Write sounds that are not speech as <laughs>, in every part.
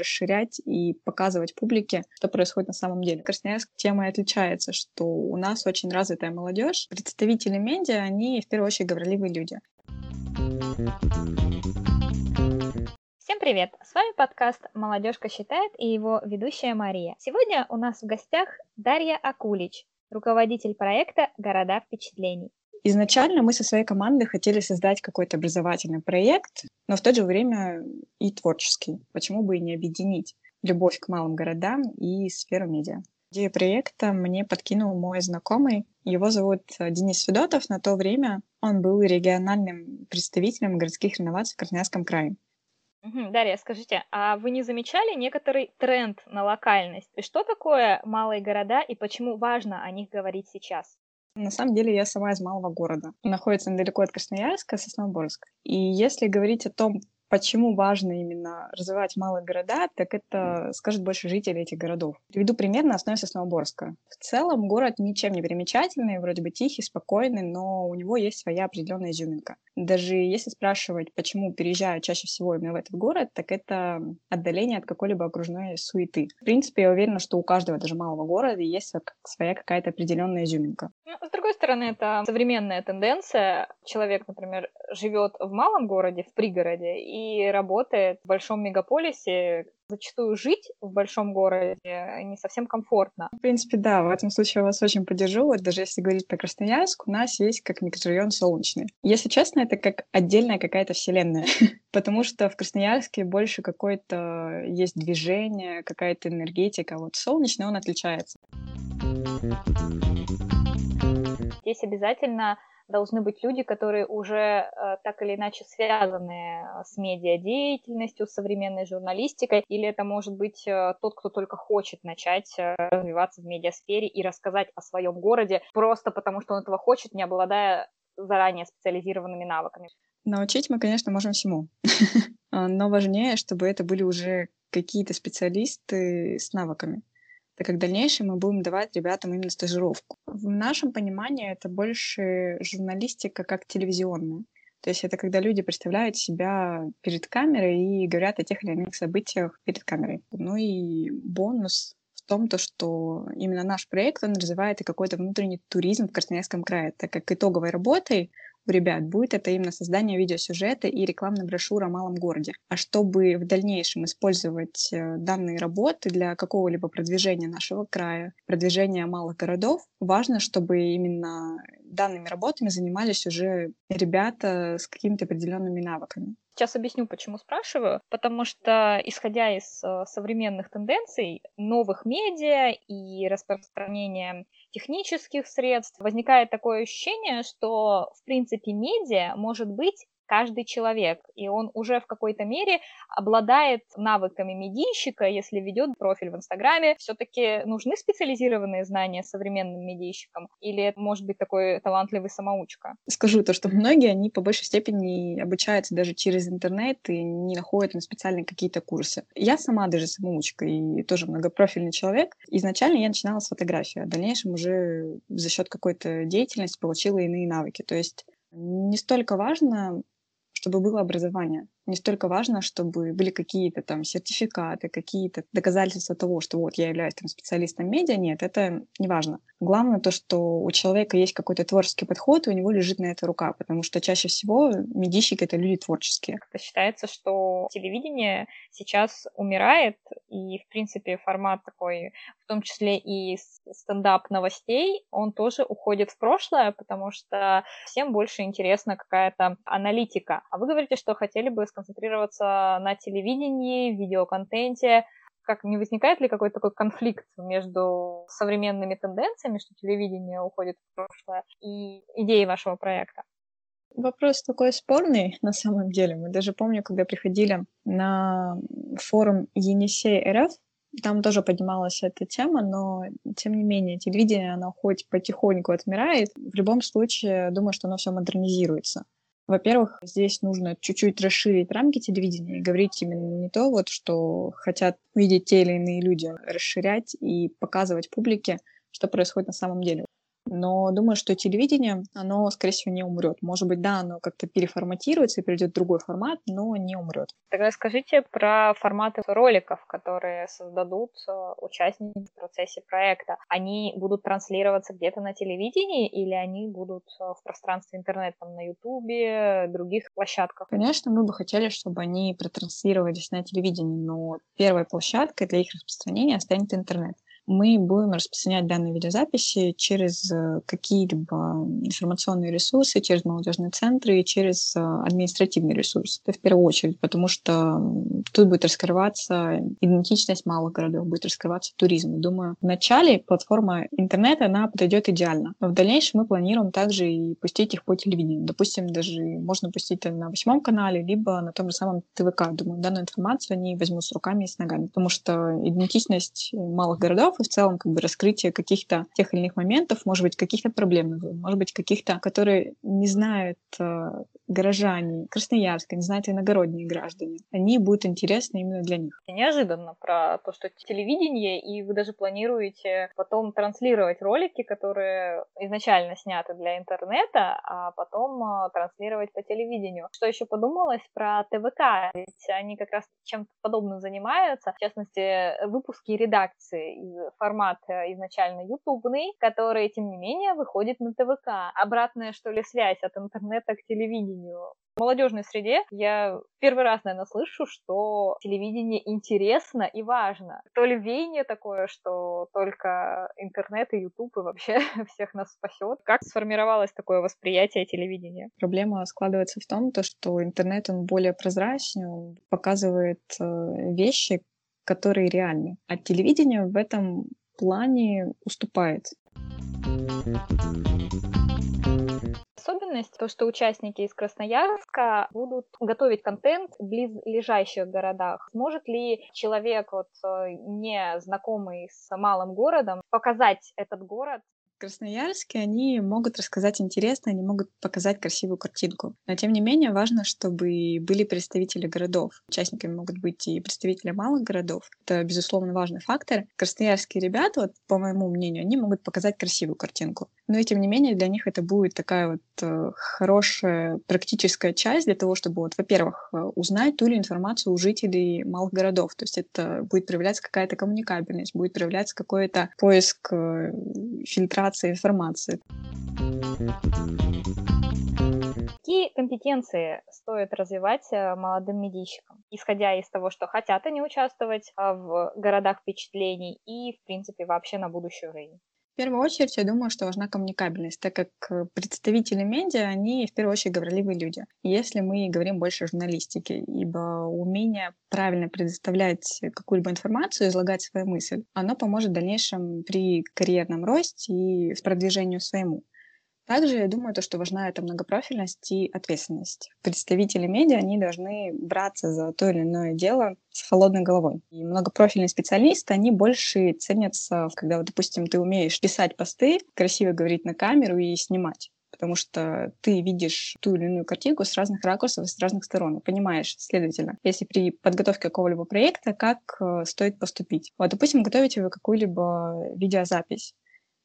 расширять и показывать публике, что происходит на самом деле. Красноярск темой отличается, что у нас очень развитая молодежь. Представители медиа, они в первую очередь говорливые люди. Всем привет! С вами подкаст «Молодежка считает» и его ведущая Мария. Сегодня у нас в гостях Дарья Акулич, руководитель проекта «Города впечатлений». Изначально мы со своей командой хотели создать какой-то образовательный проект, но в то же время и творческий. Почему бы и не объединить любовь к малым городам и сферу медиа? Идею проекта мне подкинул мой знакомый. Его зовут э, Денис Федотов. На то время он был региональным представителем городских реноваций в Красноярском крае. Дарья, скажите, а вы не замечали некоторый тренд на локальность? И что такое малые города и почему важно о них говорить сейчас? На самом деле я сама из малого города. Находится недалеко от Красноярска, Сосноборск. И если говорить о том, Почему важно именно развивать малые города, так это скажет больше жителей этих городов. Приведу пример на основе Сосновоборска. В целом город ничем не примечательный, вроде бы тихий, спокойный, но у него есть своя определенная изюминка. Даже если спрашивать, почему переезжают чаще всего именно в этот город, так это отдаление от какой-либо окружной суеты. В принципе, я уверена, что у каждого даже малого города есть своя какая-то определенная изюминка. Ну, с другой стороны, это современная тенденция. Человек, например, живет в малом городе, в пригороде, и и работает в большом мегаполисе, зачастую жить в большом городе не совсем комфортно. В принципе, да, в этом случае я вас очень поддержу. Вот даже если говорить про Красноярск, у нас есть как микрорайон Солнечный. Если честно, это как отдельная какая-то вселенная, <laughs> потому что в Красноярске больше какое-то есть движение, какая-то энергетика. Вот Солнечный, он отличается. Здесь обязательно должны быть люди, которые уже э, так или иначе связаны э, с медиадеятельностью, с современной журналистикой, или это может быть э, тот, кто только хочет начать развиваться в медиасфере и рассказать о своем городе, просто потому что он этого хочет, не обладая заранее специализированными навыками. Научить мы, конечно, можем всему, <laughs> но важнее, чтобы это были уже какие-то специалисты с навыками так как в дальнейшем мы будем давать ребятам именно стажировку. В нашем понимании это больше журналистика как телевизионная. То есть это когда люди представляют себя перед камерой и говорят о тех или иных событиях перед камерой. Ну и бонус в том, то, что именно наш проект, он развивает и какой-то внутренний туризм в Красноярском крае, так как итоговой работой у ребят будет это именно создание видеосюжета и рекламной брошюры о малом городе. А чтобы в дальнейшем использовать э, данные работы для какого-либо продвижения нашего края, продвижения малых городов, важно, чтобы именно данными работами занимались уже ребята с какими-то определенными навыками. Сейчас объясню, почему спрашиваю. Потому что, исходя из э, современных тенденций, новых медиа и распространения технических средств, возникает такое ощущение, что, в принципе, медиа может быть каждый человек, и он уже в какой-то мере обладает навыками медийщика, если ведет профиль в Инстаграме. Все-таки нужны специализированные знания современным медийщикам, или это может быть такой талантливый самоучка? Скажу то, что многие, они по большей степени обучаются даже через интернет и не находят на специальные какие-то курсы. Я сама даже самоучка и тоже многопрофильный человек. Изначально я начинала с фотографии, а в дальнейшем уже за счет какой-то деятельности получила иные навыки. То есть не столько важно чтобы было образование. Не столько важно, чтобы были какие-то там сертификаты, какие-то доказательства того, что вот я являюсь там специалистом медиа. Нет, это не важно. Главное то, что у человека есть какой-то творческий подход, и у него лежит на это рука, потому что чаще всего медийщики — это люди творческие. Считается, что телевидение сейчас умирает, и, в принципе, формат такой, в том числе и стендап новостей, он тоже уходит в прошлое, потому что всем больше интересна какая-то аналитика. А вы говорите, что хотели бы сконцентрироваться на телевидении, видеоконтенте, как не возникает ли какой-то такой конфликт между современными тенденциями, что телевидение уходит в прошлое, и идеей вашего проекта? Вопрос такой спорный на самом деле. Мы даже помню, когда приходили на форум Енисей РФ, там тоже поднималась эта тема, но тем не менее телевидение, оно хоть потихоньку отмирает, в любом случае, думаю, что оно все модернизируется. Во-первых, здесь нужно чуть-чуть расширить рамки телевидения и говорить именно не то, вот, что хотят видеть те или иные люди, расширять и показывать публике, что происходит на самом деле. Но думаю, что телевидение, оно, скорее всего, не умрет. Может быть, да, оно как-то переформатируется и придет в другой формат, но не умрет. Тогда скажите про форматы роликов, которые создадут э, участники в процессе проекта. Они будут транслироваться где-то на телевидении или они будут э, в пространстве интернета, там, на Ютубе, других площадках? Конечно, мы бы хотели, чтобы они протранслировались на телевидении, но первой площадкой для их распространения станет интернет мы будем распространять данные видеозаписи через э, какие-либо информационные ресурсы, через молодежные центры и через э, административный ресурс. Это в первую очередь, потому что тут будет раскрываться идентичность малых городов, будет раскрываться туризм. Думаю, в начале платформа интернета, она подойдет идеально. Но в дальнейшем мы планируем также и пустить их по телевидению. Допустим, даже можно пустить на восьмом канале, либо на том же самом ТВК. Думаю, данную информацию они возьмут с руками и с ногами, потому что идентичность малых городов и в целом как бы раскрытие каких-то тех или иных моментов, может быть, каких-то проблемных может быть, каких-то, которые не знают э, горожане Красноярска, не знают иногородние граждане. Они будут интересны именно для них. Неожиданно про то, что телевидение, и вы даже планируете потом транслировать ролики, которые изначально сняты для интернета, а потом э, транслировать по телевидению. Что еще подумалось про ТВК? Ведь они как раз чем-то подобным занимаются. В частности, выпуски редакции формат изначально ютубный, который, тем не менее, выходит на ТВК. Обратная, что ли, связь от интернета к телевидению. В молодежной среде я первый раз, наверное, слышу, что телевидение интересно и важно. То ли веяние такое, что только интернет и ютуб и вообще <laughs> всех нас спасет. Как сформировалось такое восприятие телевидения? Проблема складывается в том, то, что интернет, он более прозрачный, он показывает э, вещи, которые реальны. А телевидение в этом плане уступает. Особенность то, что участники из Красноярска будут готовить контент в близлежащих городах. Сможет ли человек, вот, э, не знакомый с малым городом, показать этот город Красноярске они могут рассказать интересно, они могут показать красивую картинку. Но тем не менее важно, чтобы были представители городов. Участниками могут быть и представители малых городов. Это, безусловно, важный фактор. Красноярские ребята, вот, по моему мнению, они могут показать красивую картинку. Но и тем не менее для них это будет такая вот э, хорошая практическая часть для того, чтобы, вот, во-первых, э, узнать ту или информацию у жителей малых городов. То есть это будет проявляться какая-то коммуникабельность, будет проявляться какой-то поиск э, фильтрации фильтрации информации. Какие компетенции стоит развивать э, молодым медийщикам, исходя из того, что хотят они участвовать а, в городах впечатлений и, в принципе, вообще на будущую жизнь? Первую очередь, я думаю, что важна коммуникабельность, так как э, представители медиа, они в первую очередь говорливые люди. Если мы говорим больше о журналистике, ибо умение правильно предоставлять какую-либо информацию, излагать свою мысль, оно поможет в дальнейшем при карьерном росте и продвижению своему. Также я думаю, то, что важна эта многопрофильность и ответственность. Представители медиа, они должны браться за то или иное дело с холодной головой. И многопрофильные специалисты, они больше ценятся, когда, вот, допустим, ты умеешь писать посты, красиво говорить на камеру и снимать потому что ты видишь ту или иную картинку с разных ракурсов, с разных сторон, понимаешь, следовательно, если при подготовке какого-либо проекта, как э, стоит поступить. Вот, допустим, готовите вы какую-либо видеозапись,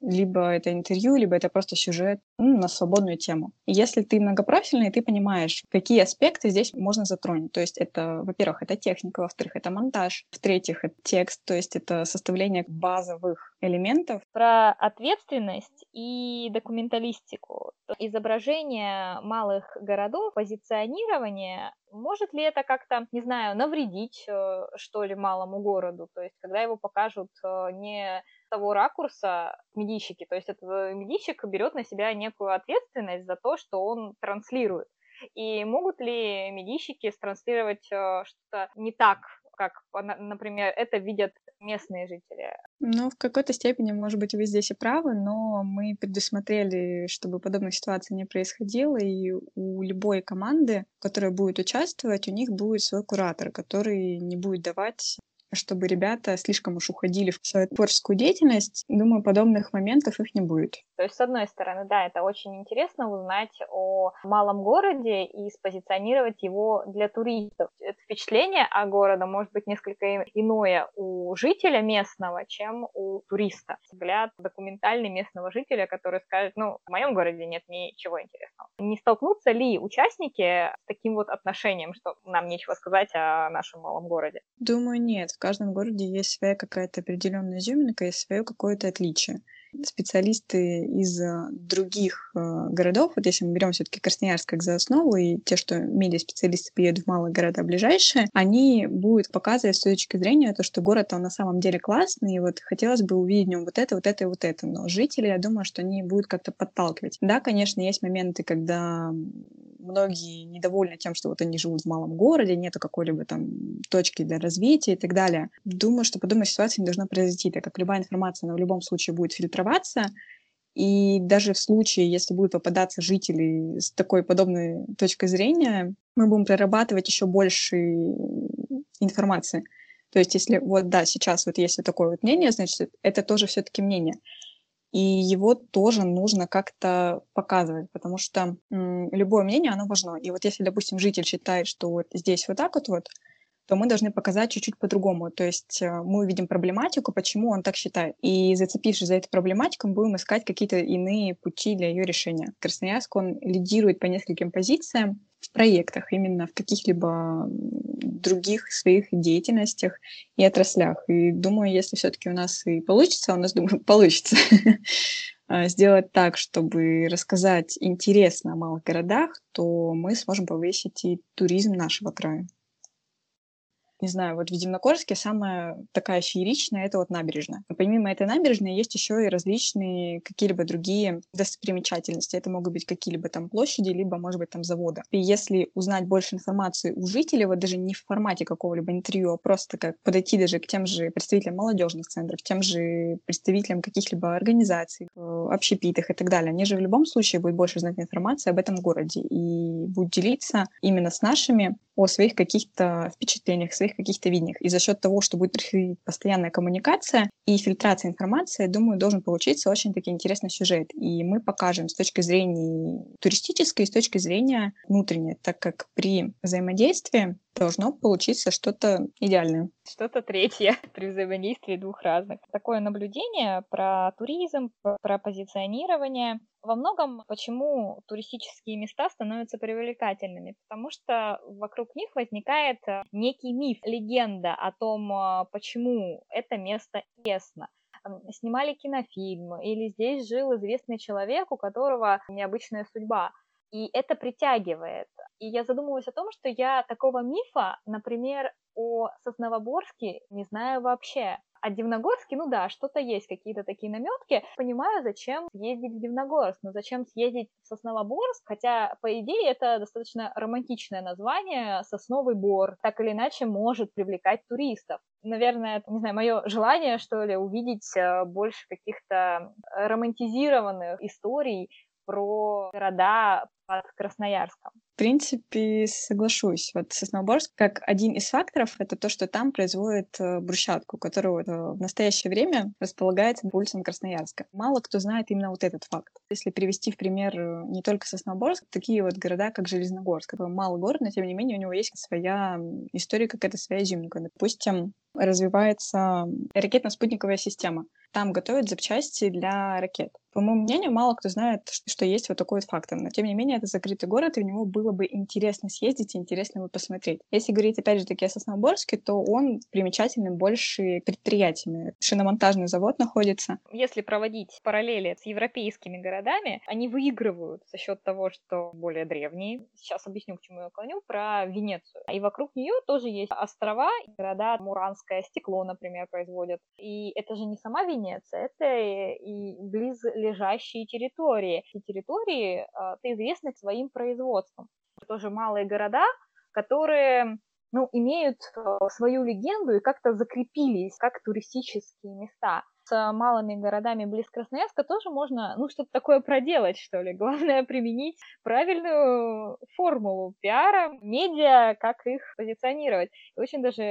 либо это интервью, либо это просто сюжет ну, на свободную тему. И если ты многопрофильный, ты понимаешь, какие аспекты здесь можно затронуть. То есть это, во-первых, это техника, во-вторых, это монтаж, в-третьих, это текст, то есть это составление базовых элементов. Про ответственность и документалистику. Изображение малых городов, позиционирование, может ли это как-то, не знаю, навредить, э, что ли, малому городу? То есть когда его покажут э, не того ракурса медийщики. То есть этот э, медийщик берет на себя некую ответственность за то, что он транслирует. И могут ли медийщики транслировать э, что-то не так, как, например, это видят местные жители? Ну, в какой-то степени, может быть, вы здесь и правы, но мы предусмотрели, чтобы подобных ситуаций не происходило, и у любой команды, которая будет участвовать, у них будет свой куратор, который не будет давать чтобы ребята слишком уж уходили в свою творческую деятельность. Думаю, подобных моментов их не будет. То есть, с одной стороны, да, это очень интересно узнать о малом городе и спозиционировать его для туристов. Это впечатление о городе может быть несколько иное у жителя местного, чем у туриста. Взгляд документальный местного жителя, который скажет, ну, в моем городе нет ничего интересного. Не столкнутся ли участники с таким вот отношением, что нам нечего сказать о нашем малом городе? Думаю, нет. В каждом городе есть своя какая-то определенная изюминка и свое какое-то отличие специалисты из э, других э, городов, вот если мы берем все-таки Красноярск как за основу, и те, что медиа-специалисты приедут в малые города ближайшие, они будут показывать с точки зрения то, что город, он на самом деле классный, и вот хотелось бы увидеть в нем вот это, вот это и вот это. Но жители, я думаю, что они будут как-то подталкивать. Да, конечно, есть моменты, когда многие недовольны тем, что вот они живут в малом городе, нету какой-либо там точки для развития и так далее. Думаю, что подобная ситуация не должна произойти, так как любая информация, она в любом случае будет фильтроваться, и даже в случае, если будут попадаться жители с такой подобной точкой зрения, мы будем прорабатывать еще больше информации. То есть, если вот да, сейчас вот есть вот такое вот мнение, значит, это тоже все-таки мнение и его тоже нужно как-то показывать, потому что м, любое мнение, оно важно. И вот если, допустим, житель считает, что вот здесь вот так вот, вот то мы должны показать чуть-чуть по-другому. То есть э, мы увидим проблематику, почему он так считает. И зацепившись за эту проблематику, мы будем искать какие-то иные пути для ее решения. Красноярск, он лидирует по нескольким позициям в проектах, именно в каких-либо других своих деятельностях и отраслях. И думаю, если все-таки у нас и получится, у нас, думаю, <laughs> получится а, <laughs> сделать так, чтобы рассказать интересно о малых городах, то мы сможем повысить и туризм нашего края не знаю, вот в Зимногорске самая такая фееричная — это вот набережная. Но помимо этой набережной есть еще и различные какие-либо другие достопримечательности. Это могут быть какие-либо там площади, либо, может быть, там заводы. И если узнать больше информации у жителей, вот даже не в формате какого-либо интервью, а просто как подойти даже к тем же представителям молодежных центров, тем же представителям каких-либо организаций, общепитах и так далее, они же в любом случае будут больше знать информации об этом городе и будут делиться именно с нашими о своих каких-то впечатлениях, своих каких-то видениях. И за счет того, что будет происходить постоянная коммуникация и фильтрация информации, думаю, должен получиться очень-таки интересный сюжет. И мы покажем с точки зрения туристической и с точки зрения внутренней, так как при взаимодействии должно получиться что-то идеальное. Что-то третье <laughs> при взаимодействии двух разных. Такое наблюдение про туризм, про позиционирование. Во многом, почему туристические места становятся привлекательными? Потому что вокруг них возникает э, некий миф, легенда о том, э, почему это место интересно снимали кинофильм, или здесь жил известный человек, у которого необычная судьба. И это притягивает. И я задумываюсь о том, что я такого мифа, например, о Сосновоборске не знаю вообще. А Дивногорске, ну да, что-то есть, какие-то такие наметки. Понимаю, зачем съездить в Дивногорск, но зачем съездить в Сосновоборск, хотя, по идее, это достаточно романтичное название, Сосновый Бор, так или иначе может привлекать туристов. Наверное, это, не знаю, мое желание, что ли, увидеть э, больше каких-то романтизированных историй про города под Красноярском. Принципе, соглашусь. Вот Сосноборск, как один из факторов, это то, что там производят э, брусчатку, которая э, в настоящее время располагается по улицам Красноярска. Мало кто знает именно вот этот факт. Если привести в пример э, не только Сосноборск, такие вот города, как Железногорск. Это малый город, но тем не менее у него есть своя история, какая-то своя изюминка. Допустим, развивается ракетно-спутниковая система. Там готовят запчасти для ракет. По моему мнению, мало кто знает, что есть вот такой вот фактор. Но, тем не менее, это закрытый город, и в него было бы интересно съездить и интересно его посмотреть. Если говорить, опять же таки, о Сосноборске, то он примечательный больше предприятиями. Шиномонтажный завод находится. Если проводить параллели с европейскими городами, они выигрывают за счет того, что более древние. Сейчас объясню, к чему я клоню, про Венецию. И вокруг нее тоже есть острова, города Муранское стекло, например, производят. И это же не сама Венеция, это и близлежащие территории. Эти территории а, ты известны своим производством. Тоже малые города, которые ну, имеют э, свою легенду и как-то закрепились как туристические места. С малыми городами близ Красноярска тоже можно, ну, что-то такое проделать, что ли. <laughs> Главное применить правильную формулу пиара, медиа, как их позиционировать. И очень даже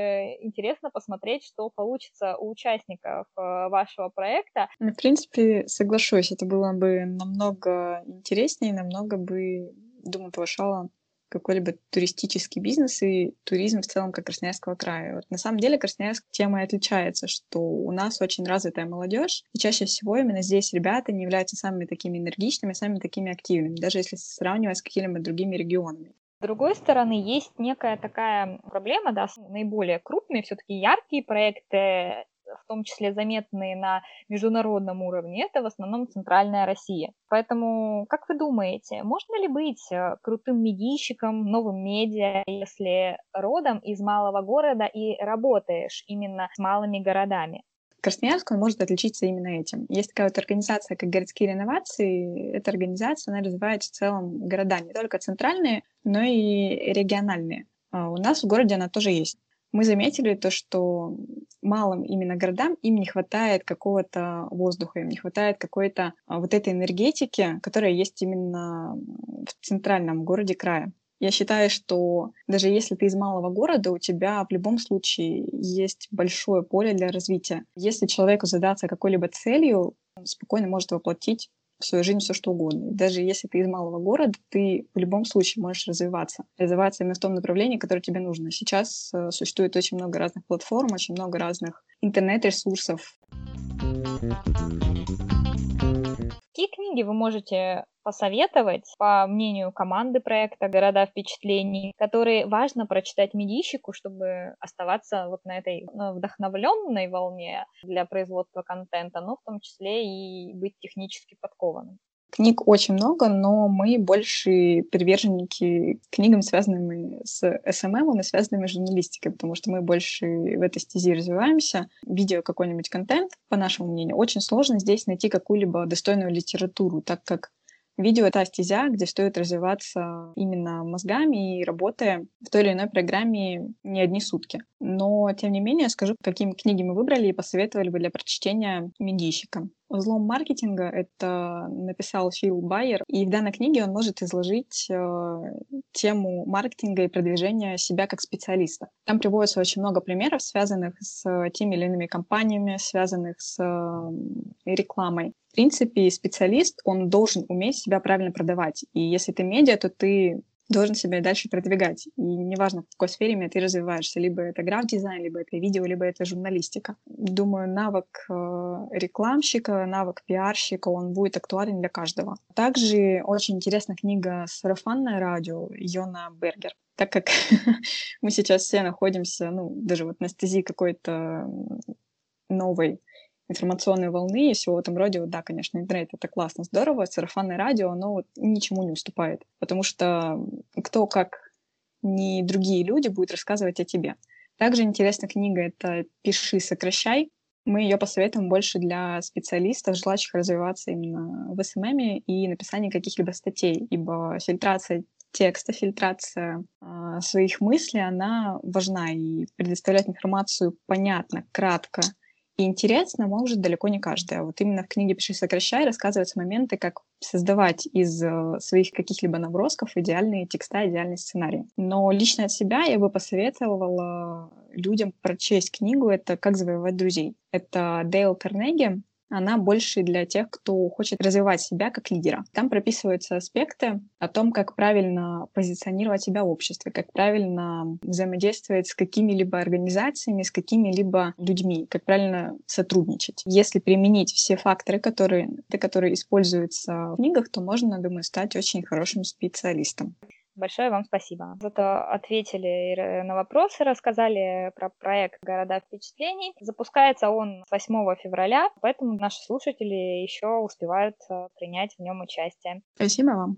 интересно посмотреть, что получится у участников э, вашего проекта. В принципе, соглашусь, это было бы намного интереснее, намного бы, думаю, повышало какой-либо туристический бизнес и туризм в целом как Красноярского края. Вот на самом деле Красноярск тем и отличается, что у нас очень развитая молодежь, и чаще всего именно здесь ребята не являются самыми такими энергичными, самыми такими активными, даже если сравнивать с какими-либо другими регионами. С другой стороны, есть некая такая проблема, да, наиболее крупные, все-таки яркие проекты в том числе заметные на международном уровне, это в основном центральная Россия. Поэтому, как вы думаете, можно ли быть э, крутым медийщиком, новым медиа, если родом из малого города и работаешь именно с малыми городами? Красноярск, он может отличиться именно этим. Есть такая вот организация, как городские реновации. Эта организация, она развивает в целом города, не только центральные, но и региональные. А у нас в городе она тоже есть мы заметили то, что малым именно городам им не хватает какого-то воздуха, им не хватает какой-то а, вот этой энергетики, которая есть именно в центральном городе края. Я считаю, что даже если ты из малого города, у тебя в любом случае есть большое поле для развития. Если человеку задаться какой-либо целью, он спокойно может воплотить в свою жизнь все что угодно. И даже если ты из малого города, ты в любом случае можешь развиваться. Развиваться именно в том направлении, которое тебе нужно. Сейчас э, существует очень много разных платформ, очень много разных интернет-ресурсов. Какие книги вы можете посоветовать, по мнению команды проекта «Города впечатлений», которые важно прочитать медийщику, чтобы оставаться вот на этой вдохновленной волне для производства контента, но в том числе и быть технически подкованным? Книг очень много, но мы больше приверженники книгам, связанными с SMM и связанными с журналистикой, потому что мы больше в этой стези развиваемся. Видео какой-нибудь контент, по нашему мнению, очень сложно здесь найти какую-либо достойную литературу, так как Видео — это стезя, где стоит развиваться именно мозгами и работая в той или иной программе не одни сутки. Но, тем не менее, скажу, какие книги мы выбрали и посоветовали бы для прочтения медийщикам. Взлом маркетинга — это написал Фил Байер, и в данной книге он может изложить э, тему маркетинга и продвижения себя как специалиста. Там приводится очень много примеров, связанных с теми или иными компаниями, связанных с э, рекламой. В принципе, специалист, он должен уметь себя правильно продавать. И если ты медиа, то ты должен себя дальше продвигать. И неважно, в какой сфере ты развиваешься, либо это граф-дизайн, либо это видео, либо это журналистика. Думаю, навык э, рекламщика, навык пиарщика, он будет актуален для каждого. Также очень интересная книга «Сарафанное радио» Йона Бергер. Так как <laughs> мы сейчас все находимся, ну, даже вот на стези какой-то новой информационной волны и всего в этом роде, вот, да, конечно, интернет — это классно, здорово, сарафанное радио, оно вот ничему не уступает, потому что кто, как не другие люди, будет рассказывать о тебе. Также интересная книга — это «Пиши, сокращай». Мы ее посоветуем больше для специалистов, желающих развиваться именно в SMM и написании каких-либо статей, ибо фильтрация текста, фильтрация э, своих мыслей, она важна, и предоставлять информацию понятно, кратко и интересно может далеко не каждая. Вот именно в книге «Пиши, сокращай» рассказываются моменты, как создавать из э, своих каких-либо набросков идеальные текста, идеальный сценарий. Но лично от себя я бы посоветовала людям прочесть книгу «Это как завоевать друзей». Это Дейл Карнеги, она больше для тех, кто хочет развивать себя как лидера. Там прописываются аспекты о том, как правильно позиционировать себя в обществе, как правильно взаимодействовать с какими-либо организациями, с какими-либо людьми, как правильно сотрудничать. Если применить все факторы, которые, которые используются в книгах, то можно, думаю, стать очень хорошим специалистом. Большое вам спасибо. Зато ответили на вопросы, рассказали про проект «Города впечатлений». Запускается он с 8 февраля, поэтому наши слушатели еще успевают э, принять в нем участие. Спасибо вам.